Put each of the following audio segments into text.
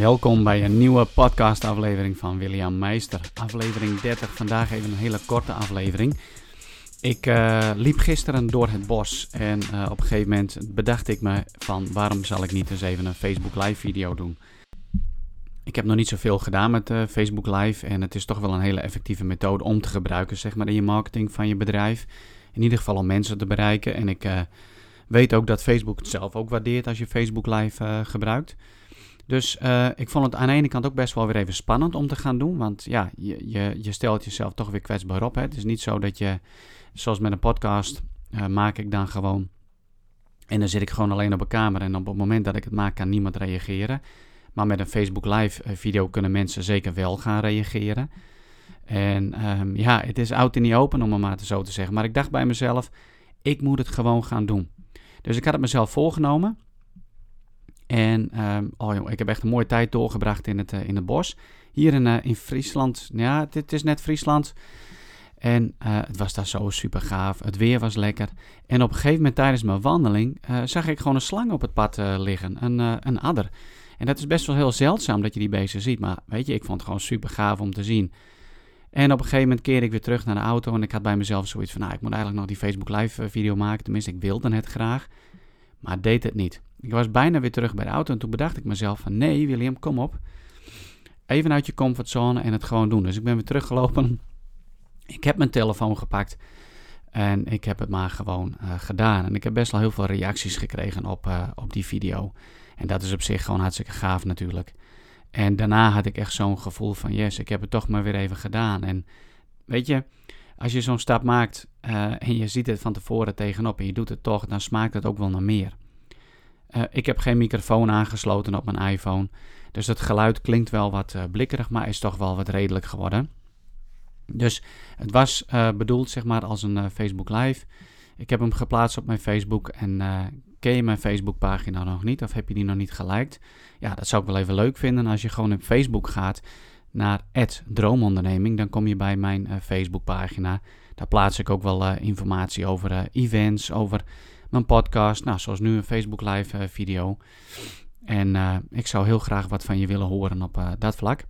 Welkom bij een nieuwe podcastaflevering van William Meister. Aflevering 30. Vandaag even een hele korte aflevering. Ik uh, liep gisteren door het bos en uh, op een gegeven moment bedacht ik me van waarom zal ik niet eens even een Facebook live video doen. Ik heb nog niet zoveel gedaan met uh, Facebook live en het is toch wel een hele effectieve methode om te gebruiken zeg maar in je marketing van je bedrijf. In ieder geval om mensen te bereiken en ik weet ook dat Facebook het zelf ook waardeert als je Facebook live gebruikt. Dus uh, ik vond het aan de ene kant ook best wel weer even spannend om te gaan doen. Want ja, je, je, je stelt jezelf toch weer kwetsbaar op. Hè? Het is niet zo dat je, zoals met een podcast, uh, maak ik dan gewoon. En dan zit ik gewoon alleen op een kamer. En op het moment dat ik het maak, kan niemand reageren. Maar met een Facebook Live eh, video kunnen mensen zeker wel gaan reageren. En um, ja, het is out in the open om het maar zo te zeggen. Maar ik dacht bij mezelf, ik moet het gewoon gaan doen. Dus ik had het mezelf voorgenomen. En um, oh jongen, ik heb echt een mooie tijd doorgebracht in het, uh, in het bos. Hier in, uh, in Friesland. Ja, het, is net Friesland. En uh, het was daar zo super gaaf. Het weer was lekker. En op een gegeven moment tijdens mijn wandeling zag ik gewoon een slang op het pad liggen. Een, een adder. En dat is best wel heel zeldzaam dat je die beesten ziet. Maar weet je, ik vond het gewoon super gaaf om te zien. En op een gegeven moment keerde ik weer terug naar de auto. En ik had bij mezelf zoiets van, nou, ik moet eigenlijk nog die Facebook live video maken. Tenminste, ik wilde het graag. Maar deed het niet. Ik was bijna weer terug bij de auto en toen bedacht ik mezelf van nee William, kom op. Even uit je comfortzone en het gewoon doen. Dus ik ben weer teruggelopen. Ik heb mijn telefoon gepakt en ik heb het maar gewoon uh, gedaan. En ik heb best wel heel veel reacties gekregen op, uh, op die video. En dat is op zich gewoon hartstikke gaaf natuurlijk. En daarna had ik echt zo'n gevoel van yes, ik heb het toch maar weer even gedaan. En weet je, als je zo'n stap maakt uh, en je ziet het van tevoren tegenop en je doet het toch, dan smaakt het ook wel naar meer. Uh, ik heb geen microfoon aangesloten op mijn iPhone. Dus het geluid klinkt wel wat uh, blikkerig, maar is toch wel wat redelijk geworden. Dus het was uh, bedoeld zeg maar als een Facebook Live. Ik heb hem geplaatst op mijn Facebook en ken je mijn Facebookpagina nog niet of heb je die nog niet geliked? Ja, dat zou ik wel even leuk vinden. Als je gewoon op Facebook gaat naar Droomonderneming, dan kom je bij mijn Facebookpagina. Daar plaats ik ook wel informatie over events, over mijn podcast. Nou, zoals nu een Facebook Live uh, video. En uh, ik zou heel graag wat van je willen horen op uh, dat vlak.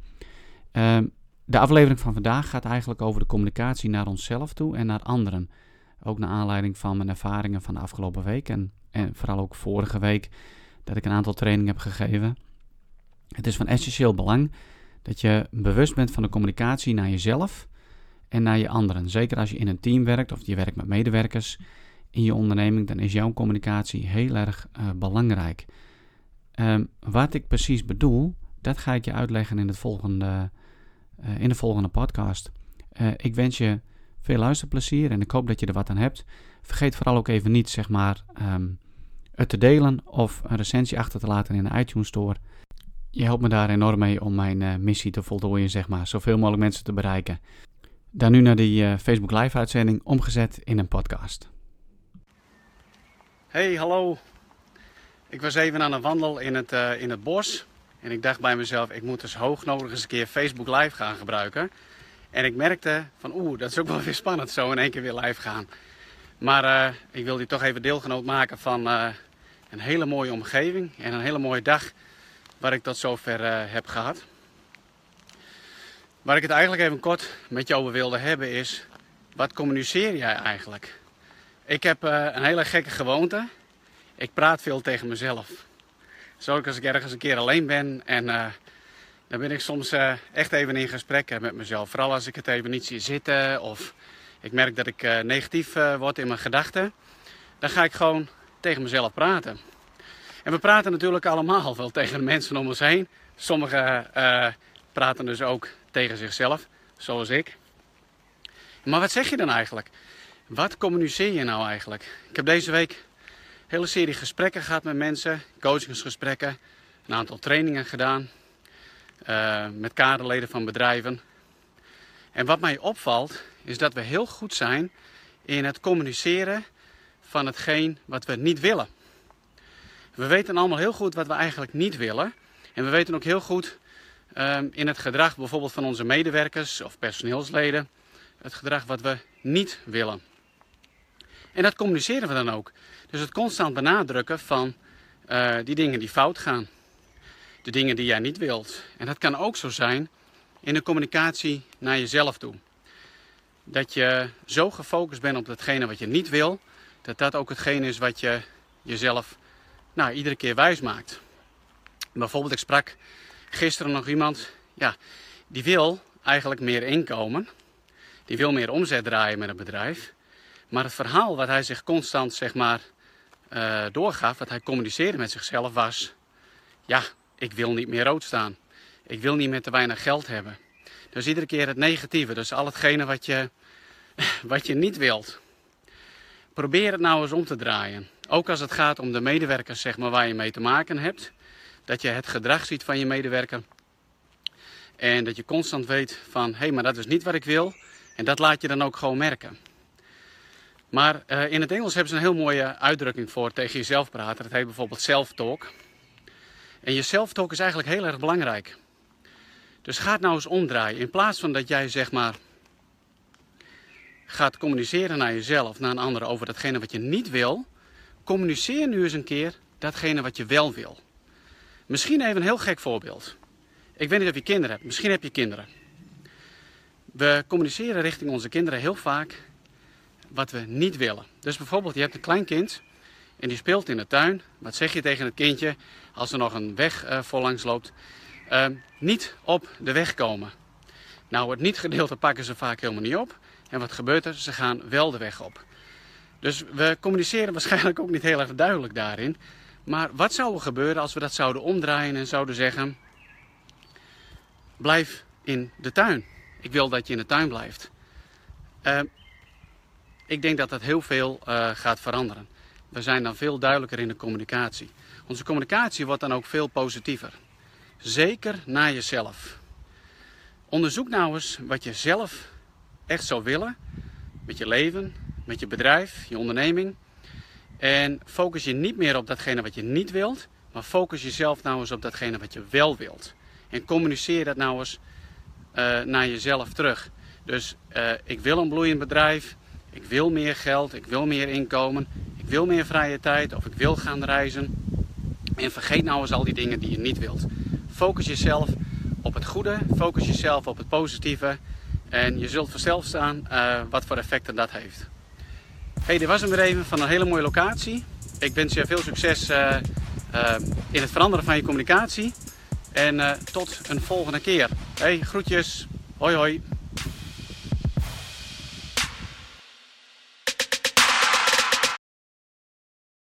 Ehm, de aflevering van vandaag gaat eigenlijk over de communicatie naar onszelf toe en naar anderen. Ook naar aanleiding van mijn ervaringen van de afgelopen week en, en vooral ook vorige week dat ik een aantal trainingen heb gegeven. Het is van essentieel belang dat je bewust bent van de communicatie naar jezelf en naar je anderen. Zeker als je in een team werkt of je werkt met medewerkers in je onderneming, dan is jouw communicatie heel erg uh, belangrijk. Um, wat ik precies bedoel, dat ga ik je uitleggen in, het volgende, uh, in de volgende podcast. Uh, ik wens je veel luisterplezier en ik hoop dat je er wat aan hebt. Vergeet vooral ook even niet, zeg maar, um, het te delen of een recensie achter te laten in de iTunes Store. Je helpt me daar enorm mee om mijn missie te voltooien, zeg maar, zoveel mogelijk mensen te bereiken. Dan nu naar die Facebook Live uitzending omgezet in een podcast. Hey, hallo. Ik was even aan een wandel in het, uh, in het bos. En ik dacht bij mezelf, ik moet dus hoog nodig eens een keer Facebook Live gaan gebruiken. En ik merkte van, oeh, dat is ook wel weer spannend zo in één keer weer live gaan. Maar uh, ik wilde toch even deelgenoot maken van uh, een hele mooie omgeving. En een hele mooie dag waar ik tot zover heb gehad. Waar ik het eigenlijk even kort met je over wilde hebben is, wat communiceer jij eigenlijk? Ik heb uh, een hele gekke gewoonte. Ik praat veel tegen mezelf. Zo ook als ik ergens een keer alleen ben en uh, dan ben ik soms uh, echt even in gesprek met mezelf. Vooral als ik het even niet zie zitten of ik merk dat ik negatief word in mijn gedachten. Dan ga ik gewoon tegen mezelf praten. En we praten natuurlijk allemaal wel tegen de mensen om ons heen. Sommigen praten dus ook tegen zichzelf, zoals ik. Maar wat zeg je dan eigenlijk? Wat communiceer je nou eigenlijk? Ik heb deze week een hele serie gesprekken gehad met mensen, coachingsgesprekken, een aantal trainingen gedaan uh, met kaderleden van bedrijven. En wat mij opvalt is dat we heel goed zijn in het communiceren van hetgeen wat we niet willen. We weten allemaal heel goed wat we eigenlijk niet willen. En we weten ook heel goed um, in het gedrag bijvoorbeeld van onze medewerkers of personeelsleden, het gedrag wat we niet willen. En dat communiceren we dan ook. Dus het constant benadrukken van uh, die dingen die fout gaan. de dingen die jij niet wilt. En dat kan ook zo zijn in de communicatie naar jezelf toe. Dat je zo gefocust bent op datgene wat je niet wil, dat dat ook hetgene is wat je jezelf nou, iedere keer wijs maakt. Bijvoorbeeld, ik sprak gisteren nog iemand, ja, die wil eigenlijk meer inkomen. Die wil meer omzet draaien met een bedrijf. Maar het verhaal wat hij zich constant zeg maar, uh, doorgaf, wat hij communiceerde met zichzelf, was: Ja, ik wil niet meer rood staan. Ik wil niet meer te weinig geld hebben. Dus iedere keer het negatieve, dus al hetgene wat je, wat je niet wilt. Probeer het nou eens om te draaien. Ook als het gaat om de medewerkers zeg maar, waar je mee te maken hebt. Dat je het gedrag ziet van je medewerker. En dat je constant weet van, hé, hey, maar dat is niet wat ik wil. En dat laat je dan ook gewoon merken. Maar uh, in het Engels hebben ze een heel mooie uitdrukking voor tegen jezelf praten. Dat heet bijvoorbeeld self-talk. En je self-talk is eigenlijk heel erg belangrijk. Dus ga het nou eens omdraaien. In plaats van dat jij zeg maar gaat communiceren naar jezelf, naar een ander over datgene wat je niet wil, communiceer nu eens een keer datgene wat je wel wil. Misschien even een heel gek voorbeeld. Ik weet niet of je kinderen hebt. Misschien heb je kinderen. We communiceren richting onze kinderen heel vaak wat we niet willen. Dus bijvoorbeeld, je hebt een klein kind en die speelt in de tuin. Wat zeg je tegen het kindje als er nog een weg uh, voorlangs loopt? Uh, niet op de weg komen. Nou, het niet-gedeelte pakken ze vaak helemaal niet op. En wat gebeurt er? Ze gaan wel de weg op. Dus we communiceren waarschijnlijk ook niet heel erg duidelijk daarin. Maar wat zou er gebeuren als we dat zouden omdraaien en zouden zeggen: Blijf in de tuin. Ik wil dat je in de tuin blijft. Uh, ik denk dat dat heel veel uh, gaat veranderen. We zijn dan veel duidelijker in de communicatie. Onze communicatie wordt dan ook veel positiever. Zeker naar jezelf. Onderzoek nou eens wat je zelf echt zou willen met je leven, met je bedrijf, je onderneming. En focus je niet meer op datgene wat je niet wilt, maar focus jezelf nou eens op datgene wat je wel wilt. En communiceer dat nou eens uh, naar jezelf terug. Dus uh, ik wil een bloeiend bedrijf, ik wil meer geld, ik wil meer inkomen, ik wil meer vrije tijd of ik wil gaan reizen. En vergeet nou eens al die dingen die je niet wilt. Focus jezelf op het goede, focus jezelf op het positieve en je zult vanzelf staan uh, wat voor effecten dat heeft. Hey, dit was hem weer even van een hele mooie locatie. Ik wens je veel succes uh, uh, in het veranderen van je communicatie. En tot een volgende keer. Hey, groetjes. Hoi hoi.